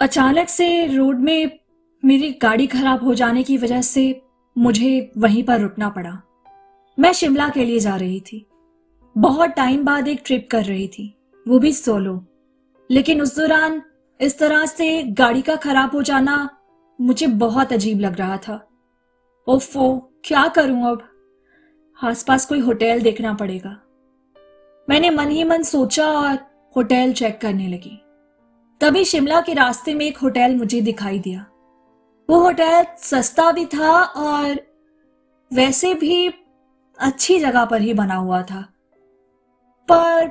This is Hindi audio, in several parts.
अचानक से रोड में मेरी गाड़ी खराब हो जाने की वजह से मुझे वहीं पर रुकना पड़ा। मैं शिमला के लिए जा रही थी। बहुत टाइम बाद एक ट्रिप कर रही थी। वो भी सोलो। लेकिन उस दौरान इस तरह से गाड़ी का खराब हो जाना मुझे बहुत अजीब लग रहा था। ओफो, क्या करूँ अब? आसपास कोई होटल देखना पड़ेगा। मैंने मन ही मन सोचा और होटल चेक करने लगी। तभी शिमला के रास्ते में एक होटल मुझे दिखाई दिया। वो होटल सस्ता भी था और वैसे भी अच्छी जगह पर ही बना हुआ था। पर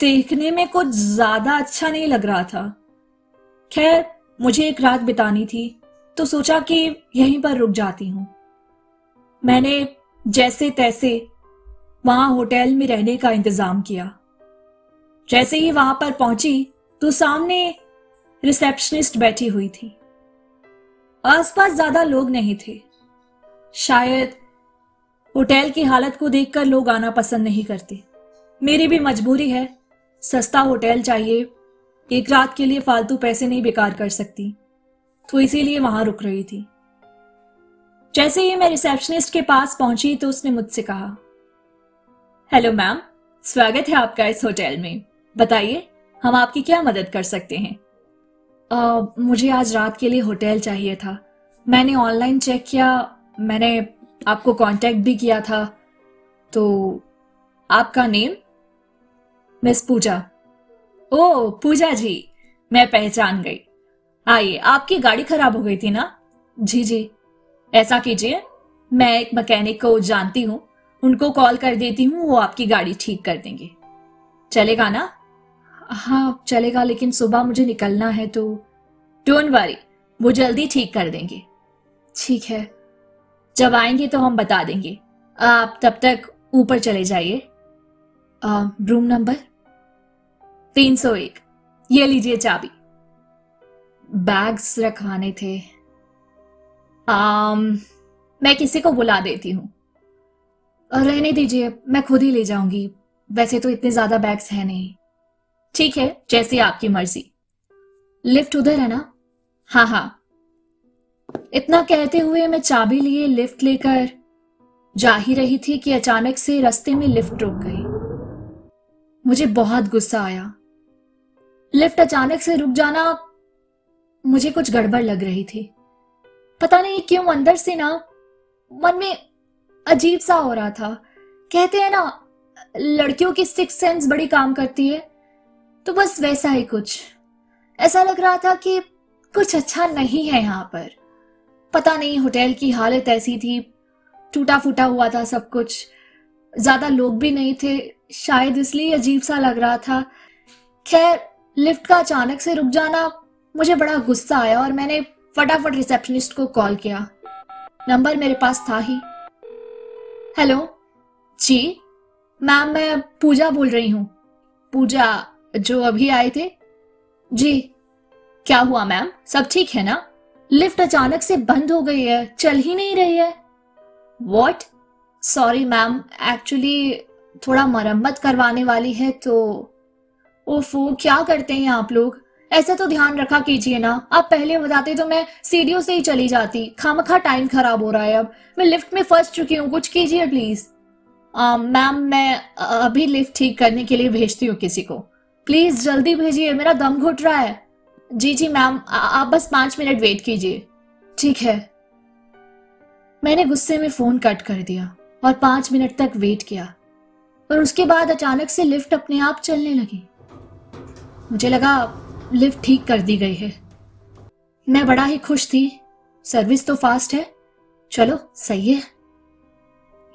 देखने में कुछ ज़्यादा अच्छा नहीं लग रहा था। खैर, मुझे एक रात बितानी थी तो सोचा कि यहीं पर रुक जाती हूँ। मैंने जैसे तैसे वहाँ होटल में रहने का इंतज़ाम किया। जैसे ही वहाँ पर पहुँची तो सामने रिसेप्शनिस्ट बैठी हुई थी। आसपास ज़्यादा लोग नहीं थे। शायद होटल की हालत को देखकर लोग आना पसंद नहीं करते। मेरी भी मजबूरी है, सस्ता होटल चाहिए, एक रात के लिए फालतू पैसे नहीं बेकार कर सकती तो इसीलिए वहाँ रुक रही थी। जैसे ही मैं रिसेप्शनिस्ट के पास पहुँची तो उसने मुझसे कहा, हेलो मैम, स्वागत है आपका इस होटल में, बताइए हम आपकी क्या मदद कर सकते हैं? आ, मुझे आज रात के लिए होटल चाहिए था। मैंने ऑनलाइन चेक किया मैंने आपको कांटेक्ट भी किया था। तो आपका नेम मिस पूजा ओ पूजा जी मैं पहचान गई। आइए आपकी गाड़ी खराब हो गई थी ना? जी जी। ऐसा कीजिए मैं एक मैकेनिक को जानती हूँ उनको कॉल कर देती हूँ वो आपकी गाड़ी ठीक कर देंगे। चलेगा ना? हाँ चलेगा लेकिन सुबह मुझे निकलना है तो डोंट वरी वो जल्दी ठीक कर देंगे। ठीक है जब आएँगे तो हम बता देंगे। आप तब तक ऊपर चले जाइए। रूम नंबर तीन सौ एक। ये लीजिए चाबी। बैग्स रखवाने थे। आम, मैं किसी को बुला देती हूँ। रहने दीजिए मैं खुद ही ले जाऊँगी। वैसे तो इतने ज़्यादा बैग्स हैं नहीं। ठीक है, जैसी आपकी मर्ज़ी। लिफ्ट उधर है ना? हाँ हाँ। इतना कहते हुए मैं चाबी लिए लिफ्ट लेकर जा ही रही थी कि अचानक से रास्ते में लिफ्ट रुक गई। मुझे बहुत गुस्सा आया। लिफ्ट अचानक से रुक जाना मुझे कुछ गड़बड़ लग रही थी। पता नहीं क्यों अंदर से ना मन में अजीब सा हो रहा था। कहते हैं ना, लड़कियों की सिक्स सेंस बड़ी काम करती है। तो बस वैसा ही कुछ। ऐसा लग रहा था कि कुछ अच्छा नहीं है यहाँ पर। पता नहीं होटल की हालत ऐसी थी। टूटा फूटा हुआ था सब कुछ। ज़्यादा लोग भी नहीं थे। शायद इसलिए अजीब सा लग रहा था। खैर, लिफ्ट का अचानक से रुक जाना मुझे बड़ा गुस्सा आया और मैंने फटाफट रिसेप्शनिस्ट को कॉल किया। नंबर मेरे पास था ही। हेलो? जी? मैम, मैं पूजा बोल रही हूँ। पूजा जो अभी आए थे? जी। क्या हुआ, मैम? सब ठीक है ना? लिफ्ट अचानक से बंद हो गई है, चल ही नहीं रही है। वॉट सॉरी मैम एक्चुअली थोड़ा मरम्मत करवाने वाली है तो ओफो क्या करते हैं आप लोग? ऐसा तो ध्यान रखा कीजिए ना। आप पहले बताते तो मैं सीढ़ियों से ही चली जाती। खामखा टाइम खराब हो रहा है अब। मैं लिफ्ट में फंस चुकी हूँ, कुछ कीजिए प्लीज़ मैम मैं अभी लिफ्ट ठीक करने के लिए भेजती हूँ किसी को। प्लीज़ जल्दी भेजिए, मेरा दम घुट रहा है। जी जी, मैम आप बस पाँच मिनट वेट कीजिए। ठीक है। मैंने गुस्से में फ़ोन कट कर दिया और पाँच मिनट तक वेट किया। और उसके बाद अचानक से लिफ्ट अपने आप चलने लगी। मुझे लगा लिफ्ट ठीक कर दी गई है। मैं बड़ा ही खुश थी। सर्विस तो फास्ट है। चलो, सही है।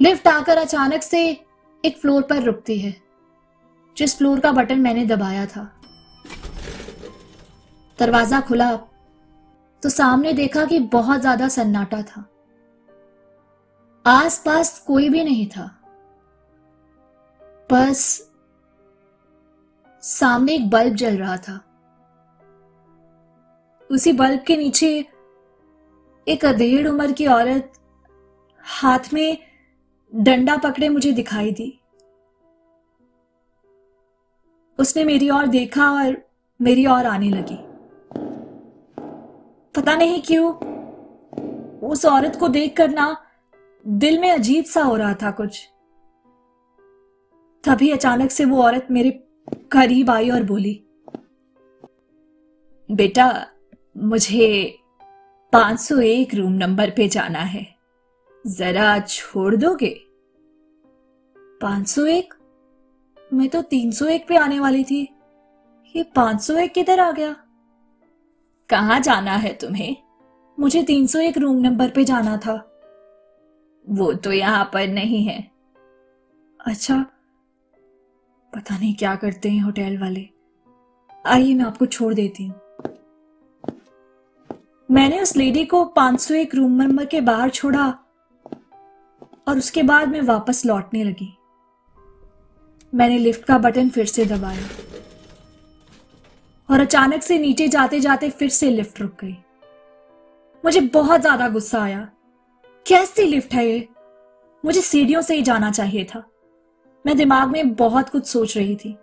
लिफ्ट आकर अचानक से एक फ्लोर पर रुकती है। जिस फ्लोर का बटन मैंने दबाया था। दरवाज़ा खुला तो सामने देखा कि बहुत ज़्यादा सन्नाटा था। आसपास कोई भी नहीं था। बस सामने एक बल्ब जल रहा था। उसी बल्ब के नीचे एक अधेड़ उम्र की औरत हाथ में डंडा पकड़े मुझे दिखाई दी। उसने मेरी ओर देखा और मेरी ओर आने लगी। पता नहीं क्यों, उस औरत को देखकर ना दिल में अजीब सा हो रहा था कुछ। तभी अचानक से वो औरत मेरे करीब आई और बोली, बेटा, मुझे 501 रूम नंबर पे जाना है। जरा छोड़ दोगे? 501 मैं तो 301 पे आने वाली थी। ये 501 किधर आ गया? कहाँ जाना है तुम्हें? मुझे 301 रूम नंबर पे जाना था। वो तो यहाँ पर नहीं है। अच्छा पता नहीं क्या करते हैं होटल वाले। आइए मैं आपको छोड़ देती हूँ। मैंने उस लेडी को 501 रूम नंबर के बाहर छोड़ा और उसके बाद मैं वापस लौटने लगी। मैंने लिफ्ट का बटन फिर से दबाया। और अचानक से नीचे जाते जाते फिर से लिफ्ट रुक गई। मुझे बहुत ज़्यादा गुस्सा आया। कैसी लिफ्ट है ये? मुझे सीढ़ियों से ही जाना चाहिए था। मैं दिमाग में बहुत कुछ सोच रही थी।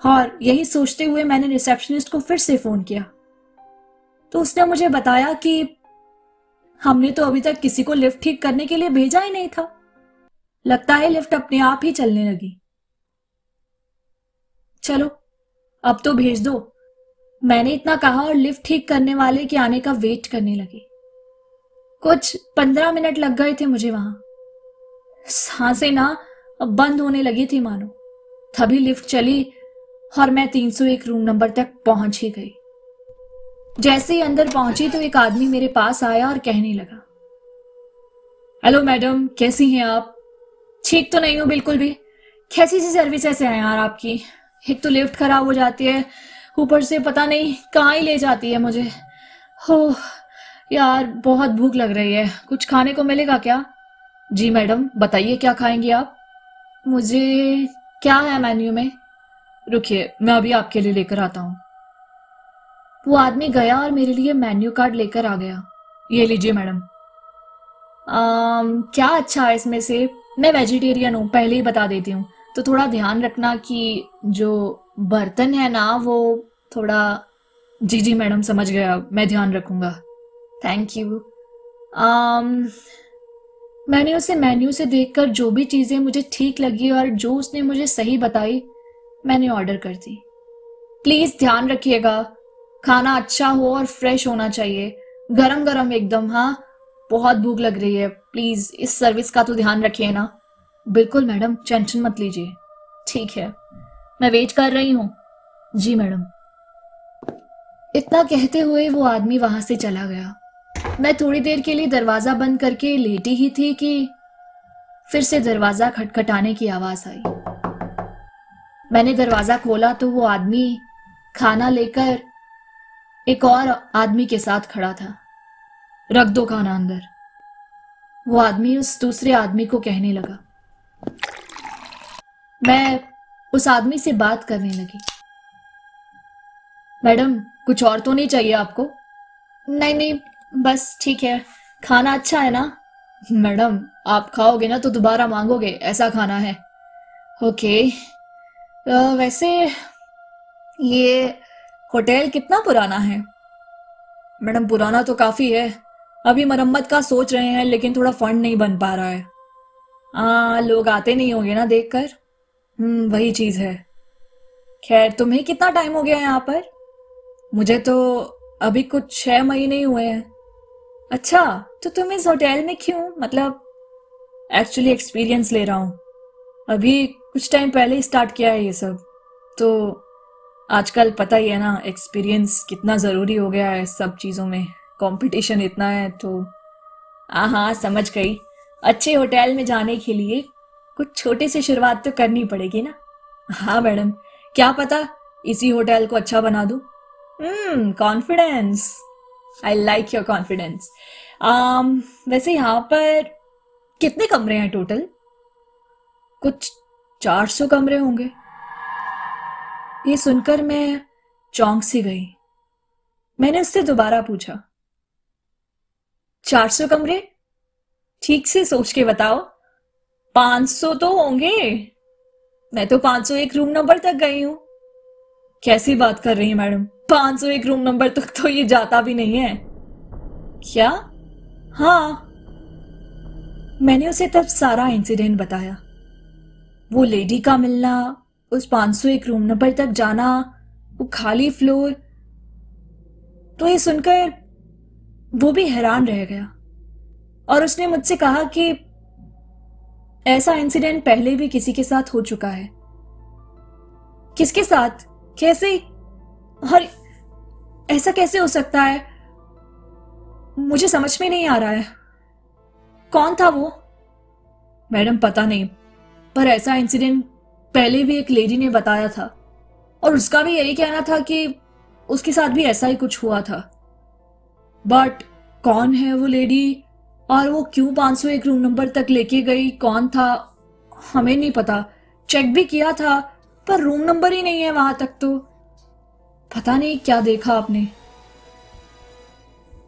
और यही सोचते हुए मैंने रिसेप्शनिस्ट को फिर से फ़ोन किया। तो उसने मुझे बताया कि हमने तो अभी तक किसी को लिफ्ट ठीक करने के लिए भेजा ही नहीं था। लगता है लिफ्ट अपने आप ही चलने लगी। चलो, अब तो भेज दो। मैंने इतना कहा और लिफ्ट ठीक करने वाले के आने का वेट करने लगी। कुछ पंद्रह मिनट लग गए थे मुझे वहाँ। साँसें ना बंद होने लगी थी मानो। तभी लिफ्ट चली और मैं 301 रूम नंबर तक पहुँच ही गई। जैसे ही अंदर पहुँची तो एक आदमी मेरे पास आया और कहने लगा, हेलो मैडम, कैसी हैं आप? ठीक तो नहीं हो बिल्कुल भी। कैसी सी सर्विसेज़ हैं यार आपकी? एक तो लिफ्ट खराब हो जाती है, ऊपर से पता नहीं कहाँ ही ले जाती है मुझे। हो यार, बहुत भूख लग रही है। कुछ खाने को मिलेगा क्या? जी मैडम, बताइए क्या खाएँगे आप? मुझे क्या है मेन्यू में? रुकिए, मैं अभी आपके लिए लेकर आता हूँ। वो आदमी गया और मेरे लिए मेन्यू कार्ड लेकर आ गया। ये लीजिए मैडम। क्या अच्छा है इसमें से? मैं वेजिटेरियन हूँ, पहले ही बता देती हूँ। तो थोड़ा ध्यान रखना कि जो बर्तन है ना वो थोड़ा जी जी मैडम समझ गया मैं ध्यान रखूँगा। थैंक यू um, मैंने उसे मेन्यू से देखकर जो भी चीज़ें मुझे ठीक लगी और जो उसने मुझे सही बताई मैंने ऑर्डर कर दी। प्लीज़ ध्यान रखिएगा खाना अच्छा हो और फ्रेश होना चाहिए। गरम गरम एकदम हाँ बहुत भूख लग रही है। प्लीज़ इस सर्विस का तो ध्यान रखिए ना। बिल्कुल मैडम, टेंशन मत लीजिए। ठीक है। मैं वेट कर रही हूँ। जी मैडम। इतना कहते हुए वो आदमी वहाँ से चला गया। मैं थोड़ी देर के लिए दरवाज़ा बंद करके लेटी ही थी कि फिर से दरवाज़ा खटखटाने की आवाज़ आई। मैंने दरवाज़ा खोला तो वो आदमी खाना लेकर एक और आदमी के साथ खड़ा था। रख दो खाना अंदर। वो आदमी उस दूसरे आदमी को कहने लगा। मैं उस आदमी से बात करने लगी। मैडम कुछ और तो नहीं चाहिए आपको? नहीं नहीं बस ठीक है। खाना अच्छा है ना? मैडम आप खाओगे ना तो दोबारा मांगोगे ऐसा खाना है। ओके। आ, वैसे ये होटल कितना पुराना है? मैडम पुराना तो काफ़ी है। अभी मरम्मत का सोच रहे हैं लेकिन थोड़ा फंड नहीं बन पा रहा है। आ, लोग आते नहीं होंगे ना देखकर। हम्म वही चीज़ है। खैर, तुम्हें कितना टाइम हो गया यहाँ पर? मुझे तो अभी कुछ छह महीने ही हुए हैं। अच्छा तो तुम इस होटल में क्यों? मतलब एक्चुअली एक्सपीरियंस ले रहा हूँ। अभी कुछ टाइम पहले ही स्टार्ट किया है ये सब। तो आजकल पता ही है ना एक्सपीरियंस कितना ज़रूरी हो गया है सब चीज़ों में। कंपटीशन इतना है तो हाँ हाँ समझ गई। अच्छे होटल में जाने के लिए कुछ छोटे से शुरुआत तो करनी पड़ेगी ना? हाँ मैडम। क्या पता इसी होटल को अच्छा बना दू? हम्म confidence I like your confidence वैसे यहाँ पर कितने कमरे हैं टोटल कुछ चार सौ कमरे होंगे। ये सुनकर मैं चौंक सी गई। मैंने उससे दोबारा पूछा, चार सौ कमरे? ठीक से सोच के बताओ। पाँच सौ तो होंगे। मैं तो पाँच सौ एक रूम नंबर तक गई हूँ। कैसी बात कर रही है मैडम? पाँच सौ एक रूम नंबर तक तो ये जाता भी नहीं है। क्या? हाँ। मैंने उसे तब सारा इंसिडेंट बताया। वो लेडी का मिलना, उस 501 रूम नंबर तक जाना, वो खाली फ्लोर तो ये सुनकर वो भी हैरान रह गया। और उसने मुझसे कहा कि ऐसा इंसिडेंट पहले भी किसी के साथ हो चुका है। किसके साथ? कैसे? हर ऐसा कैसे हो सकता है? मुझे समझ में नहीं आ रहा है। कौन था वो? मैडम, पता नहीं। पर ऐसा इंसिडेंट पहले भी एक लेडी ने बताया था। और उसका भी यही कहना था कि उसके साथ भी ऐसा ही कुछ हुआ था। बट कौन है वो लेडी और वो क्यों 501 रूम नंबर तक लेके गई? कौन था? हमें नहीं पता। चेक भी किया था, पर रूम नंबर ही नहीं है वहाँ तक तो। पता नहीं क्या देखा आपने।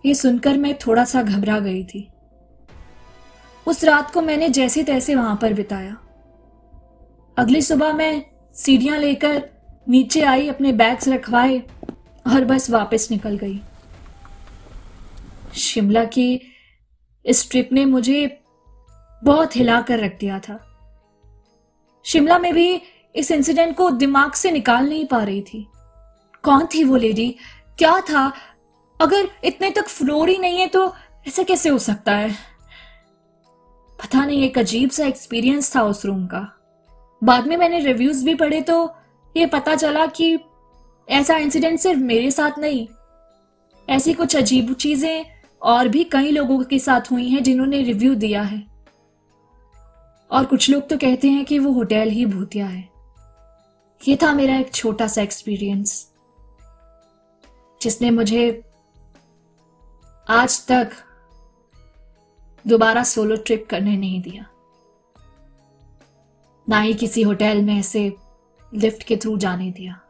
ये सुनकर मैं थोड़ा सा घबरा गई थी। उस रात को मैंने जैसे तैसे वहाँ पर बिताया। अगली सुबह मैं सीढ़ियाँ लेकर नीचे आई, अपने बैग्स रखवाए और बस वापस निकल गई। शिमला की इस ट्रिप ने मुझे बहुत हिला कर रख दिया था। शिमला में भी इस इंसिडेंट को दिमाग से निकाल नहीं पा रही थी। कौन थी वो लेडी क्या था? अगर इतने तक फ्लोर ही नहीं है तो ऐसा कैसे हो सकता है? पता नहीं, एक अजीब सा एक्सपीरियंस था उस रूम का। बाद में मैंने रिव्यूज़ भी पढ़े तो ये पता चला कि ऐसा इंसिडेंट सिर्फ़ मेरे साथ नहीं, ऐसी कुछ अजीब चीज़ें और भी कई लोगों के साथ हुई हैं जिन्होंने रिव्यू दिया है। और कुछ लोग तो कहते हैं कि वो होटल ही भूतिया है। ये था मेरा एक छोटा सा एक्सपीरियंस जिसने मुझे आज तक दोबारा सोलो ट्रिप करने नहीं दिया। ना ही किसी होटल में ऐसे लिफ्ट के थ्रू जाने दिया।